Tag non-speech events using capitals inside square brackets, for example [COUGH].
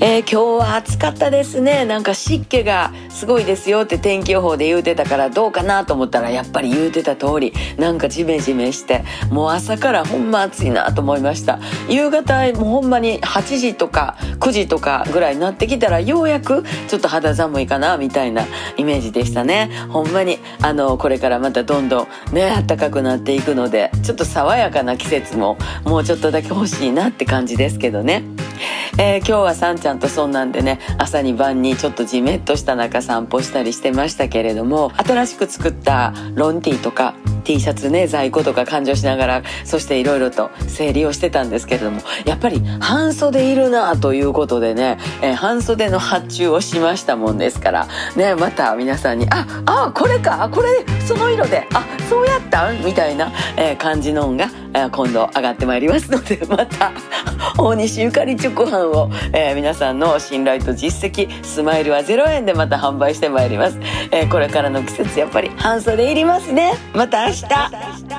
えー、今日は暑かったですね。なんか湿気がすごいですよって天気予報で言うてたからどうかなと思ったらやっぱり言うてた通り、なんかジメジメして、もう朝からほんま暑いなと思いました。夕方もうほんまに8時とか9時とかぐらいになってきたらようやくちょっと肌寒いかなみたいなイメージでしたね。ほんまにあの、これからまたどんどんね、暖かくなっていくので、ちょっと爽やかな季節ももうちょっとだけ欲しいなって感じですけどね。えー、今日はさんちゃんとそんなんでね朝に晩にちょっとじめっとした中散歩したりしてましたけれども新しく作ったロンティーとか T シャツね在庫とか勘定しながらそしていろいろと整理をしてたんですけれどもやっぱり半袖いるなということでね、えー、半袖の発注をしましたもんですからねまた皆さんに「ああこれかこれその色であそうやったん?」みたいな、えー、感じのんが、えー、今度上がってまいりますので [LAUGHS] また大西ゆかり直販を、えー、皆さんの信頼と実績スマイルは0円でまた販売してまいります、えー、これからの季節やっぱり半袖いりますねまたした。